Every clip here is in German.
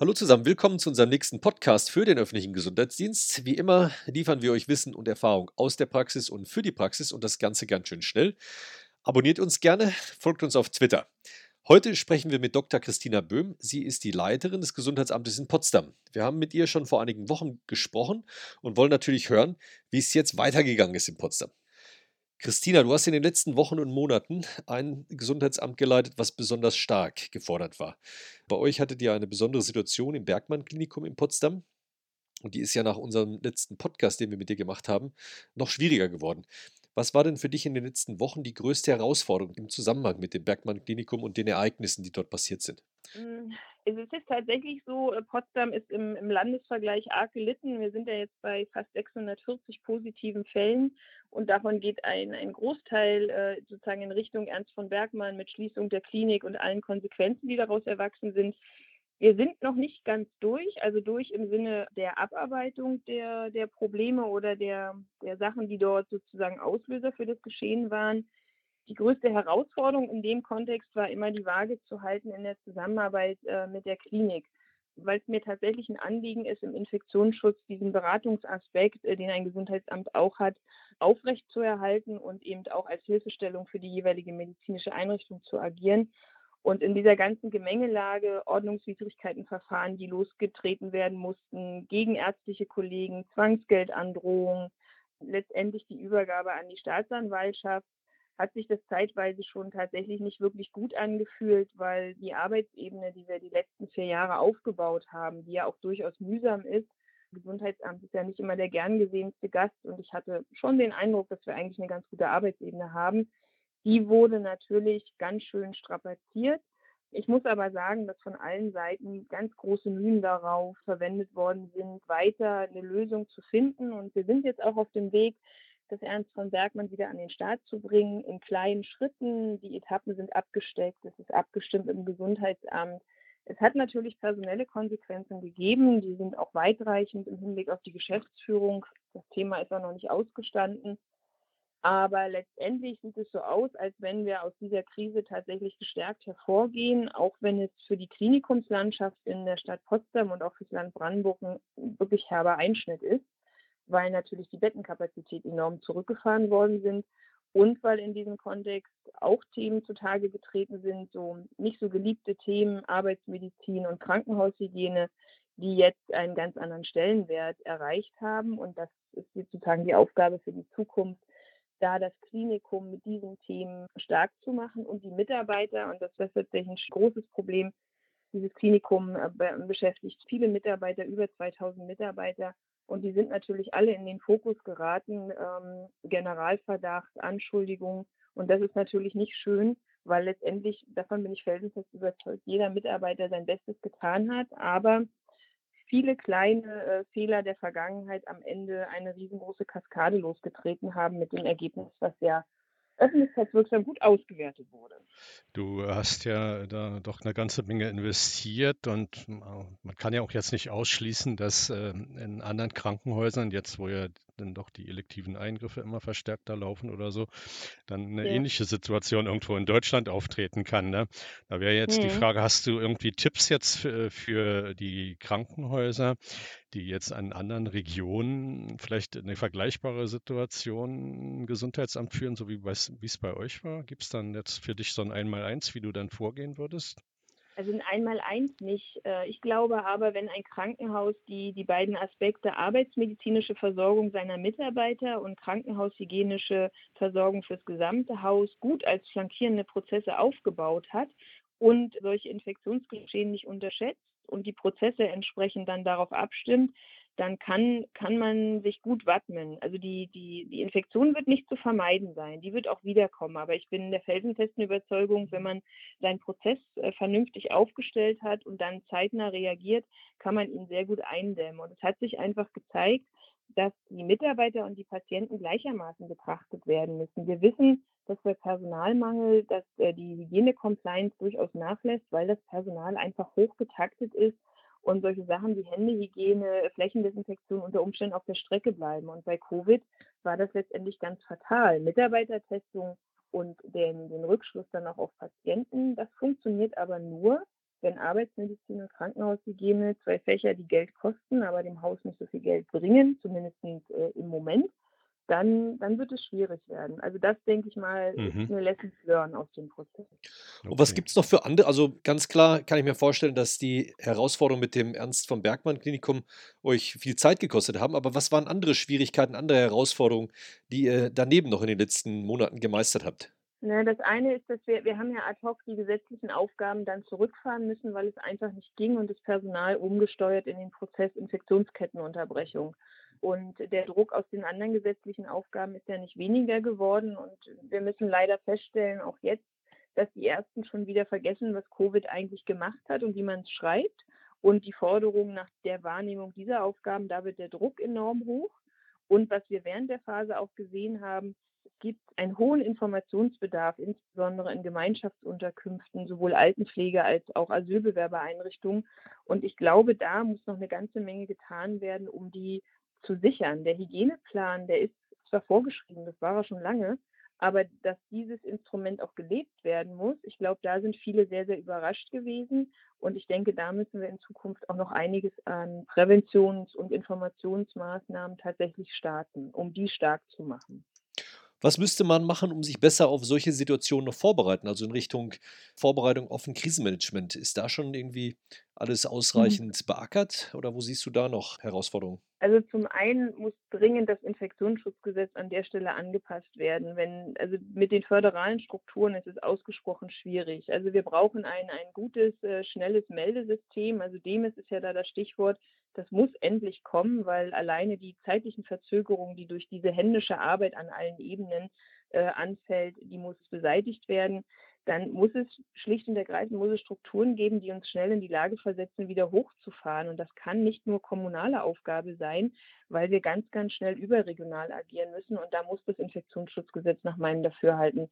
Hallo zusammen, willkommen zu unserem nächsten Podcast für den öffentlichen Gesundheitsdienst. Wie immer liefern wir euch Wissen und Erfahrung aus der Praxis und für die Praxis und das Ganze ganz schön schnell. Abonniert uns gerne, folgt uns auf Twitter. Heute sprechen wir mit Dr. Christina Böhm. Sie ist die Leiterin des Gesundheitsamtes in Potsdam. Wir haben mit ihr schon vor einigen Wochen gesprochen und wollen natürlich hören, wie es jetzt weitergegangen ist in Potsdam. Christina, du hast in den letzten Wochen und Monaten ein Gesundheitsamt geleitet, was besonders stark gefordert war. Bei euch hattet ihr eine besondere Situation im Bergmann-Klinikum in Potsdam. Und die ist ja nach unserem letzten Podcast, den wir mit dir gemacht haben, noch schwieriger geworden. Was war denn für dich in den letzten Wochen die größte Herausforderung im Zusammenhang mit dem Bergmann-Klinikum und den Ereignissen, die dort passiert sind? Es ist jetzt tatsächlich so, äh, Potsdam ist im, im Landesvergleich arg gelitten. Wir sind ja jetzt bei fast 640 positiven Fällen und davon geht ein, ein Großteil äh, sozusagen in Richtung Ernst von Bergmann mit Schließung der Klinik und allen Konsequenzen, die daraus erwachsen sind. Wir sind noch nicht ganz durch, also durch im Sinne der Abarbeitung der, der Probleme oder der, der Sachen, die dort sozusagen Auslöser für das Geschehen waren. Die größte Herausforderung in dem Kontext war immer die Waage zu halten in der Zusammenarbeit äh, mit der Klinik, weil es mir tatsächlich ein Anliegen ist, im Infektionsschutz diesen Beratungsaspekt, äh, den ein Gesundheitsamt auch hat, aufrechtzuerhalten und eben auch als Hilfestellung für die jeweilige medizinische Einrichtung zu agieren. Und in dieser ganzen Gemengelage, Ordnungswidrigkeitenverfahren, die losgetreten werden mussten, gegenärztliche Kollegen, Zwangsgeldandrohungen, letztendlich die Übergabe an die Staatsanwaltschaft, hat sich das zeitweise schon tatsächlich nicht wirklich gut angefühlt, weil die Arbeitsebene, die wir die letzten vier Jahre aufgebaut haben, die ja auch durchaus mühsam ist, Gesundheitsamt ist ja nicht immer der gern gesehenste Gast und ich hatte schon den Eindruck, dass wir eigentlich eine ganz gute Arbeitsebene haben die wurde natürlich ganz schön strapaziert. Ich muss aber sagen, dass von allen Seiten ganz große Mühen darauf verwendet worden sind, weiter eine Lösung zu finden. Und wir sind jetzt auch auf dem Weg, das Ernst von Bergmann wieder an den Start zu bringen, in kleinen Schritten. Die Etappen sind abgesteckt, es ist abgestimmt im Gesundheitsamt. Es hat natürlich personelle Konsequenzen gegeben, die sind auch weitreichend im Hinblick auf die Geschäftsführung. Das Thema ist auch noch nicht ausgestanden. Aber letztendlich sieht es so aus, als wenn wir aus dieser Krise tatsächlich gestärkt hervorgehen, auch wenn es für die Klinikumslandschaft in der Stadt Potsdam und auch fürs Land Brandenburg ein wirklich herber Einschnitt ist, weil natürlich die Bettenkapazität enorm zurückgefahren worden sind und weil in diesem Kontext auch Themen zutage getreten sind, so nicht so geliebte Themen, Arbeitsmedizin und Krankenhaushygiene, die jetzt einen ganz anderen Stellenwert erreicht haben. Und das ist sozusagen die Aufgabe für die Zukunft, da das Klinikum mit diesen Themen stark zu machen und die Mitarbeiter, und das ist tatsächlich ein großes Problem, dieses Klinikum äh, beschäftigt viele Mitarbeiter, über 2000 Mitarbeiter. Und die sind natürlich alle in den Fokus geraten, ähm, Generalverdacht, Anschuldigung. Und das ist natürlich nicht schön, weil letztendlich, davon bin ich felsenfest überzeugt, jeder Mitarbeiter sein Bestes getan hat. Aber viele kleine äh, Fehler der Vergangenheit am Ende eine riesengroße Kaskade losgetreten haben mit dem Ergebnis, was ja öffentlichkeitswirksam gut ausgewertet wurde. Du hast ja da doch eine ganze Menge investiert und man kann ja auch jetzt nicht ausschließen, dass äh, in anderen Krankenhäusern, jetzt wo ja dann doch die elektiven Eingriffe immer verstärkter laufen oder so, dann eine ja. ähnliche Situation irgendwo in Deutschland auftreten kann. Ne? Da wäre jetzt mhm. die Frage, hast du irgendwie Tipps jetzt für, für die Krankenhäuser, die jetzt an anderen Regionen vielleicht eine vergleichbare Situation im Gesundheitsamt führen, so wie es bei euch war? Gibt es dann jetzt für dich so ein Einmaleins, wie du dann vorgehen würdest? Also ein Einmaleins nicht. Äh, ich glaube aber, wenn ein Krankenhaus die, die beiden Aspekte arbeitsmedizinische Versorgung seiner Mitarbeiter und krankenhaushygienische Versorgung fürs gesamte Haus gut als flankierende Prozesse aufgebaut hat und solche Infektionsgeschehen nicht unterschätzt, und die Prozesse entsprechend dann darauf abstimmt, dann kann, kann man sich gut wappnen. Also die, die, die Infektion wird nicht zu vermeiden sein, die wird auch wiederkommen. Aber ich bin der felsenfesten Überzeugung, wenn man seinen Prozess äh, vernünftig aufgestellt hat und dann zeitnah reagiert, kann man ihn sehr gut eindämmen. Und es hat sich einfach gezeigt, dass die Mitarbeiter und die Patienten gleichermaßen betrachtet werden müssen. Wir wissen, dass bei Personalmangel, dass äh, die Hygiene-Compliance durchaus nachlässt, weil das Personal einfach hochgetaktet ist und solche Sachen wie Händehygiene, Flächendesinfektion unter Umständen auf der Strecke bleiben. Und bei Covid war das letztendlich ganz fatal. Mitarbeitertestung und den, den Rückschluss dann auch auf Patienten, das funktioniert aber nur, wenn Arbeitsmedizin und Krankenhaushygiene zwei Fächer, die Geld kosten, aber dem Haus nicht so viel Geld bringen, zumindest äh, im Moment, dann, dann wird es schwierig werden. Also das, denke ich mal, mhm. ist eine Lessons learned aus dem Prozess. Und was gibt es noch für andere? Also ganz klar kann ich mir vorstellen, dass die Herausforderungen mit dem Ernst von Bergmann Klinikum euch viel Zeit gekostet haben. Aber was waren andere Schwierigkeiten, andere Herausforderungen, die ihr daneben noch in den letzten Monaten gemeistert habt? Na, das eine ist, dass wir, wir haben ja ad hoc die gesetzlichen Aufgaben dann zurückfahren müssen, weil es einfach nicht ging und das Personal umgesteuert in den Prozess Infektionskettenunterbrechung. Und der Druck aus den anderen gesetzlichen Aufgaben ist ja nicht weniger geworden. Und wir müssen leider feststellen, auch jetzt, dass die Ersten schon wieder vergessen, was Covid eigentlich gemacht hat und wie man es schreibt. Und die Forderung nach der Wahrnehmung dieser Aufgaben, da wird der Druck enorm hoch. Und was wir während der Phase auch gesehen haben, es gibt einen hohen Informationsbedarf, insbesondere in Gemeinschaftsunterkünften, sowohl Altenpflege als auch Asylbewerbereinrichtungen. Und ich glaube, da muss noch eine ganze Menge getan werden, um die zu sichern. Der Hygieneplan, der ist zwar vorgeschrieben, das war er schon lange, aber dass dieses Instrument auch gelebt werden muss, ich glaube, da sind viele sehr, sehr überrascht gewesen. Und ich denke, da müssen wir in Zukunft auch noch einiges an Präventions- und Informationsmaßnahmen tatsächlich starten, um die stark zu machen. Was müsste man machen, um sich besser auf solche Situationen noch vorbereiten? Also in Richtung Vorbereitung auf ein Krisenmanagement. Ist da schon irgendwie alles mhm. ausreichend mhm. beackert oder wo siehst du da noch Herausforderungen? Also zum einen muss dringend das Infektionsschutzgesetz an der Stelle angepasst werden. Wenn, also mit den föderalen Strukturen ist es ausgesprochen schwierig. Also wir brauchen ein, ein gutes, äh, schnelles Meldesystem. Also dem ist es ja da das Stichwort. Das muss endlich kommen, weil alleine die zeitlichen Verzögerungen, die durch diese händische Arbeit an allen Ebenen äh, anfällt, die muss beseitigt werden dann muss es schlicht und ergreifend muss es Strukturen geben, die uns schnell in die Lage versetzen, wieder hochzufahren. Und das kann nicht nur kommunale Aufgabe sein, weil wir ganz, ganz schnell überregional agieren müssen. Und da muss das Infektionsschutzgesetz nach meinem Dafürhalten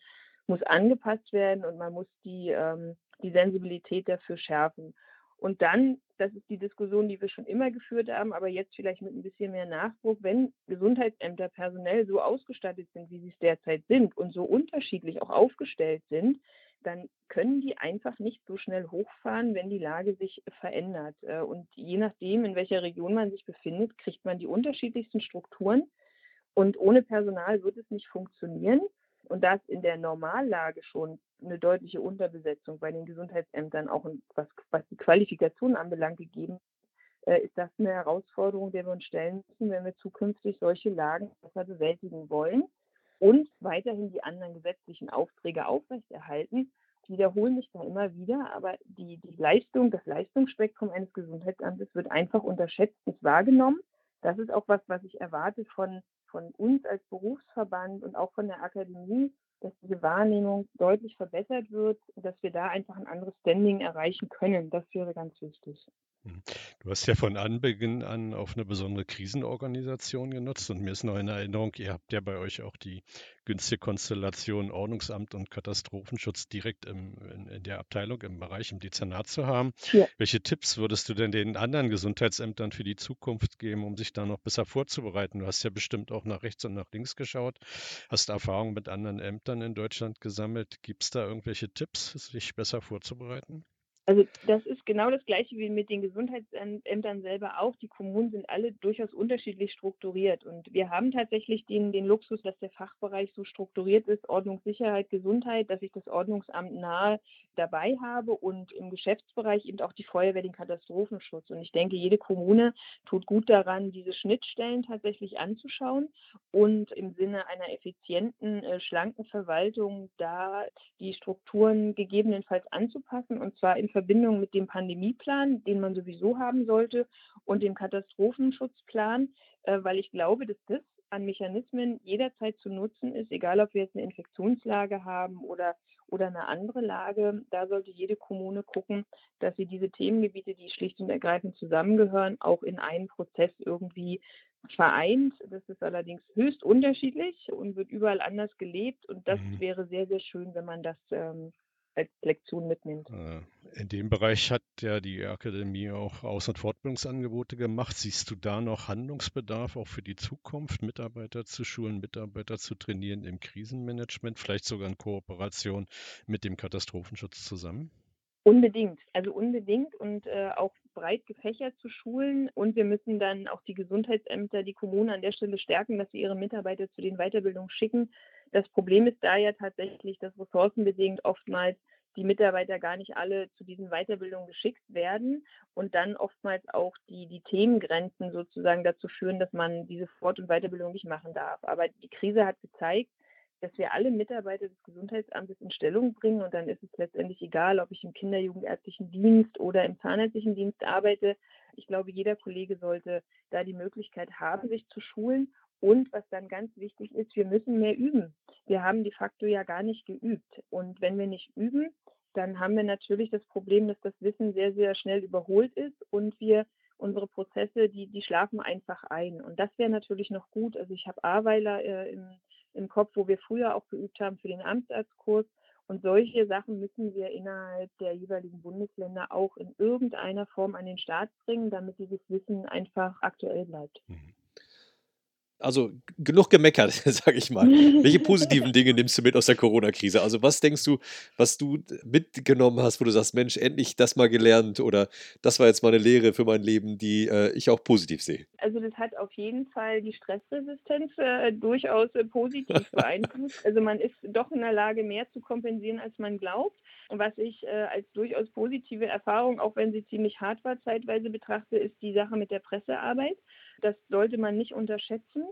muss angepasst werden und man muss die, ähm, die Sensibilität dafür schärfen. Und dann, das ist die Diskussion, die wir schon immer geführt haben, aber jetzt vielleicht mit ein bisschen mehr Nachdruck, wenn Gesundheitsämter personell so ausgestattet sind, wie sie es derzeit sind und so unterschiedlich auch aufgestellt sind, dann können die einfach nicht so schnell hochfahren, wenn die Lage sich verändert. Äh, und je nachdem, in welcher Region man sich befindet, kriegt man die unterschiedlichsten Strukturen. Und ohne Personal wird es nicht funktionieren. Und da es in der Normallage schon eine deutliche Unterbesetzung bei den Gesundheitsämtern auch was, was die Qualifikation anbelangt gegeben äh, ist das eine Herausforderung, der wir uns stellen müssen, wenn wir zukünftig solche Lagen besser bewältigen wollen und weiterhin die anderen gesetzlichen Aufträge aufrechterhalten. Ich wiederhole mich da immer wieder, aber die, die Leistung, das Leistungsspektrum eines Gesundheitsamtes wird einfach unterschätzt, nicht wahrgenommen. Das ist auch was, was ich erwarte von, von uns als Berufsverband und auch von der Akademie, dass diese Wahrnehmung deutlich verbessert wird, dass wir da einfach ein anderes Standing erreichen können. Das wäre ganz wichtig. Mhm. Du hast ja von Anbeginn an auf eine besondere Krisenorganisation genutzt und mir ist noch in Erinnerung, ihr habt ja bei euch auch die günstige Konstellation Ordnungsamt und Katastrophenschutz direkt im, in, in der Abteilung, im Bereich, im Dezernat zu haben. Ja. Welche Tipps würdest du denn den anderen Gesundheitsämtern für die Zukunft geben, um sich da noch besser vorzubereiten? Du hast ja bestimmt auch nach rechts und nach links geschaut, hast Erfahrungen mit anderen Ämtern in Deutschland gesammelt. Gibt es da irgendwelche Tipps, sich besser vorzubereiten? Also das ist genau das gleiche wie mit den Gesundheitsämtern selber auch. Die Kommunen sind alle durchaus unterschiedlich strukturiert. Und wir haben tatsächlich den, den Luxus, dass der Fachbereich so strukturiert ist, Ordnung, Sicherheit, Gesundheit, dass ich das Ordnungsamt nahe dabei habe und im Geschäftsbereich eben auch die Feuerwehr, den Katastrophenschutz. Und ich denke, jede Kommune tut gut daran, diese Schnittstellen tatsächlich anzuschauen und im Sinne einer effizienten, äh, schlanken Verwaltung da die Strukturen gegebenenfalls anzupassen und zwar in Verbindung mit dem Pandemieplan, den man sowieso haben sollte, und dem Katastrophenschutzplan, äh, weil ich glaube, dass das an Mechanismen jederzeit zu nutzen ist, egal ob wir jetzt eine Infektionslage haben oder, oder eine andere Lage. Da sollte jede Kommune gucken, dass sie diese Themengebiete, die schlicht und ergreifend zusammengehören, auch in einen Prozess irgendwie vereint. Das ist allerdings höchst unterschiedlich und wird überall anders gelebt. Und das mhm. wäre sehr, sehr schön, wenn man das ähm, als Lektion mitnimmt. In dem Bereich hat ja die Akademie auch Aus- und Fortbildungsangebote gemacht. Siehst du da noch Handlungsbedarf auch für die Zukunft, Mitarbeiter zu schulen, Mitarbeiter zu trainieren im Krisenmanagement, vielleicht sogar in Kooperation mit dem Katastrophenschutz zusammen? Unbedingt, also unbedingt und äh, auch breit gefächert zu schulen. Und wir müssen dann auch die Gesundheitsämter, die Kommunen an der Stelle stärken, dass sie ihre Mitarbeiter zu den Weiterbildungen schicken. Das Problem ist da ja tatsächlich, dass ressourcenbedingt oftmals die Mitarbeiter gar nicht alle zu diesen Weiterbildungen geschickt werden und dann oftmals auch die, die Themengrenzen sozusagen dazu führen, dass man diese Fort- und Weiterbildung nicht machen darf. Aber die Krise hat gezeigt, dass wir alle Mitarbeiter des Gesundheitsamtes in Stellung bringen und dann ist es letztendlich egal, ob ich im Kinderjugendärztlichen Dienst oder im zahnärztlichen Dienst arbeite. Ich glaube, jeder Kollege sollte da die Möglichkeit haben, sich zu schulen. Und was dann ganz wichtig ist, wir müssen mehr üben. Wir haben de facto ja gar nicht geübt. Und wenn wir nicht üben, dann haben wir natürlich das Problem, dass das Wissen sehr, sehr schnell überholt ist und wir unsere Prozesse, die, die schlafen einfach ein. Und das wäre natürlich noch gut. Also ich habe Aweiler äh, im im Kopf, wo wir früher auch geübt haben für den Amtsarztkurs. Und solche Sachen müssen wir innerhalb der jeweiligen Bundesländer auch in irgendeiner Form an den Start bringen, damit dieses Wissen einfach aktuell bleibt. Mhm also genug gemeckert, sage ich mal. Welche positiven Dinge nimmst du mit aus der Corona-Krise? Also was denkst du, was du mitgenommen hast, wo du sagst, Mensch, endlich das mal gelernt oder das war jetzt mal eine Lehre für mein Leben, die äh, ich auch positiv sehe? Also das hat auf jeden Fall die Stressresistenz äh, durchaus äh, positiv beeinflusst. Also man ist doch in der Lage, mehr zu kompensieren, als man glaubt. Und was ich äh, als durchaus positive Erfahrung, auch wenn sie ziemlich hart war, zeitweise betrachte, ist die Sache mit der Pressearbeit. Das sollte man nicht unterschätzen.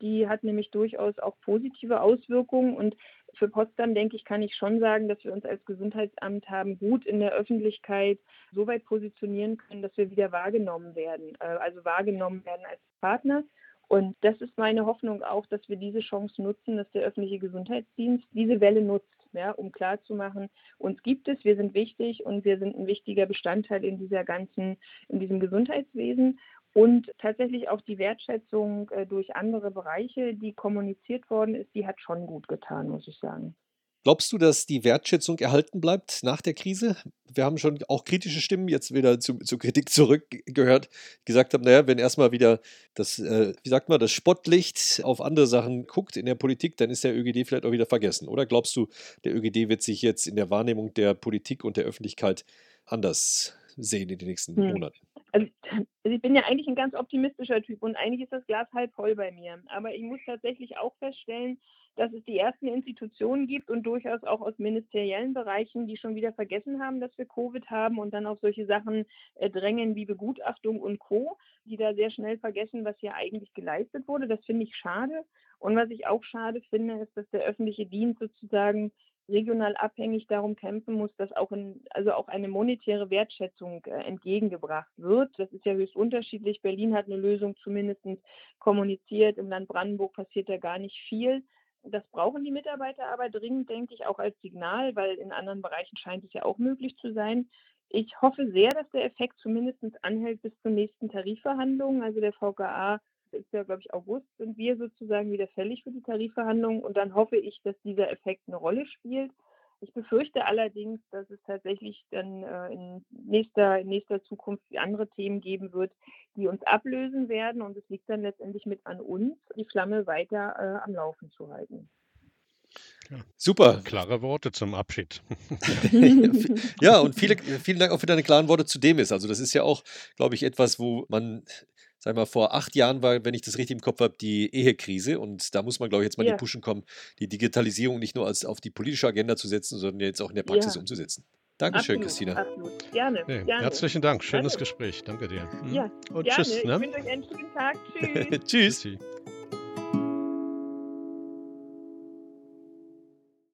Die hat nämlich durchaus auch positive Auswirkungen. Und für Potsdam, denke ich, kann ich schon sagen, dass wir uns als Gesundheitsamt haben gut in der Öffentlichkeit so weit positionieren können, dass wir wieder wahrgenommen werden, äh, also wahrgenommen werden als Partner. Und das ist meine Hoffnung auch, dass wir diese Chance nutzen, dass der öffentliche Gesundheitsdienst diese Welle nutzt, ja, um klarzumachen, uns gibt es, wir sind wichtig und wir sind ein wichtiger Bestandteil in dieser ganzen, in diesem Gesundheitswesen. Und tatsächlich auch die Wertschätzung äh, durch andere Bereiche, die kommuniziert worden ist, die hat schon gut getan, muss ich sagen. Glaubst du, dass die Wertschätzung erhalten bleibt nach der Krise? Wir haben schon auch kritische Stimmen jetzt wieder zu, zur Kritik zurückgehört, gesagt haben, naja, wenn erstmal wieder das, äh, wie sagt man, das Spottlicht auf andere Sachen guckt in der Politik, dann ist der ÖGD vielleicht auch wieder vergessen. Oder glaubst du, der ÖGD wird sich jetzt in der Wahrnehmung der Politik und der Öffentlichkeit anders sehen in den nächsten hm. Monaten? Also, also, ich bin ja eigentlich ein ganz optimistischer Typ und eigentlich ist das Glas halb voll bei mir. Aber ich muss tatsächlich auch feststellen, dass es die ersten Institutionen gibt und durchaus auch aus ministeriellen Bereichen, die schon wieder vergessen haben, dass wir Covid haben und dann auf solche Sachen äh, drängen wie Begutachtung und Co., die da sehr schnell vergessen, was hier eigentlich geleistet wurde. Das finde ich schade. Und was ich auch schade finde, ist, dass der öffentliche Dienst sozusagen regional abhängig darum kämpfen muss, dass auch, in, also auch eine monetäre Wertschätzung äh, entgegengebracht wird. Das ist ja höchst unterschiedlich. Berlin hat eine Lösung zumindest kommuniziert. Im Land Brandenburg passiert da gar nicht viel. Das brauchen die Mitarbeiter aber dringend, denke ich, auch als Signal, weil in anderen Bereichen scheint es ja auch möglich zu sein. Ich hoffe sehr, dass der Effekt zumindest anhält bis zur nächsten Tarifverhandlungen. Also der VKA ist ja, glaube ich, August, sind wir sozusagen wieder fällig für die Tarifverhandlungen. Und dann hoffe ich, dass dieser Effekt eine Rolle spielt. Ich befürchte allerdings, dass es tatsächlich dann äh, in, nächster, in nächster Zukunft andere Themen geben wird, die uns ablösen werden. Und es liegt dann letztendlich mit an uns, die Flamme weiter äh, am Laufen zu halten. Ja. Super. Klare Worte zum Abschied. ja, und viele, vielen Dank auch für deine klaren Worte zu dem ist. Also, das ist ja auch, glaube ich, etwas, wo man sag mal, vor acht Jahren war, wenn ich das richtig im Kopf habe, die Ehekrise. Und da muss man, glaube ich, jetzt mal ja. die Pushen kommen, die Digitalisierung nicht nur als auf die politische Agenda zu setzen, sondern jetzt auch in der Praxis ja. umzusetzen. Dankeschön, absolut, Christina. Absolut. Gerne, nee, gerne, Herzlichen Dank. Schönes gerne. Gespräch. Danke dir. Ja, Und gerne. tschüss. Ne? Ich wünsche euch einen schönen Tag. Tschüss. tschüss.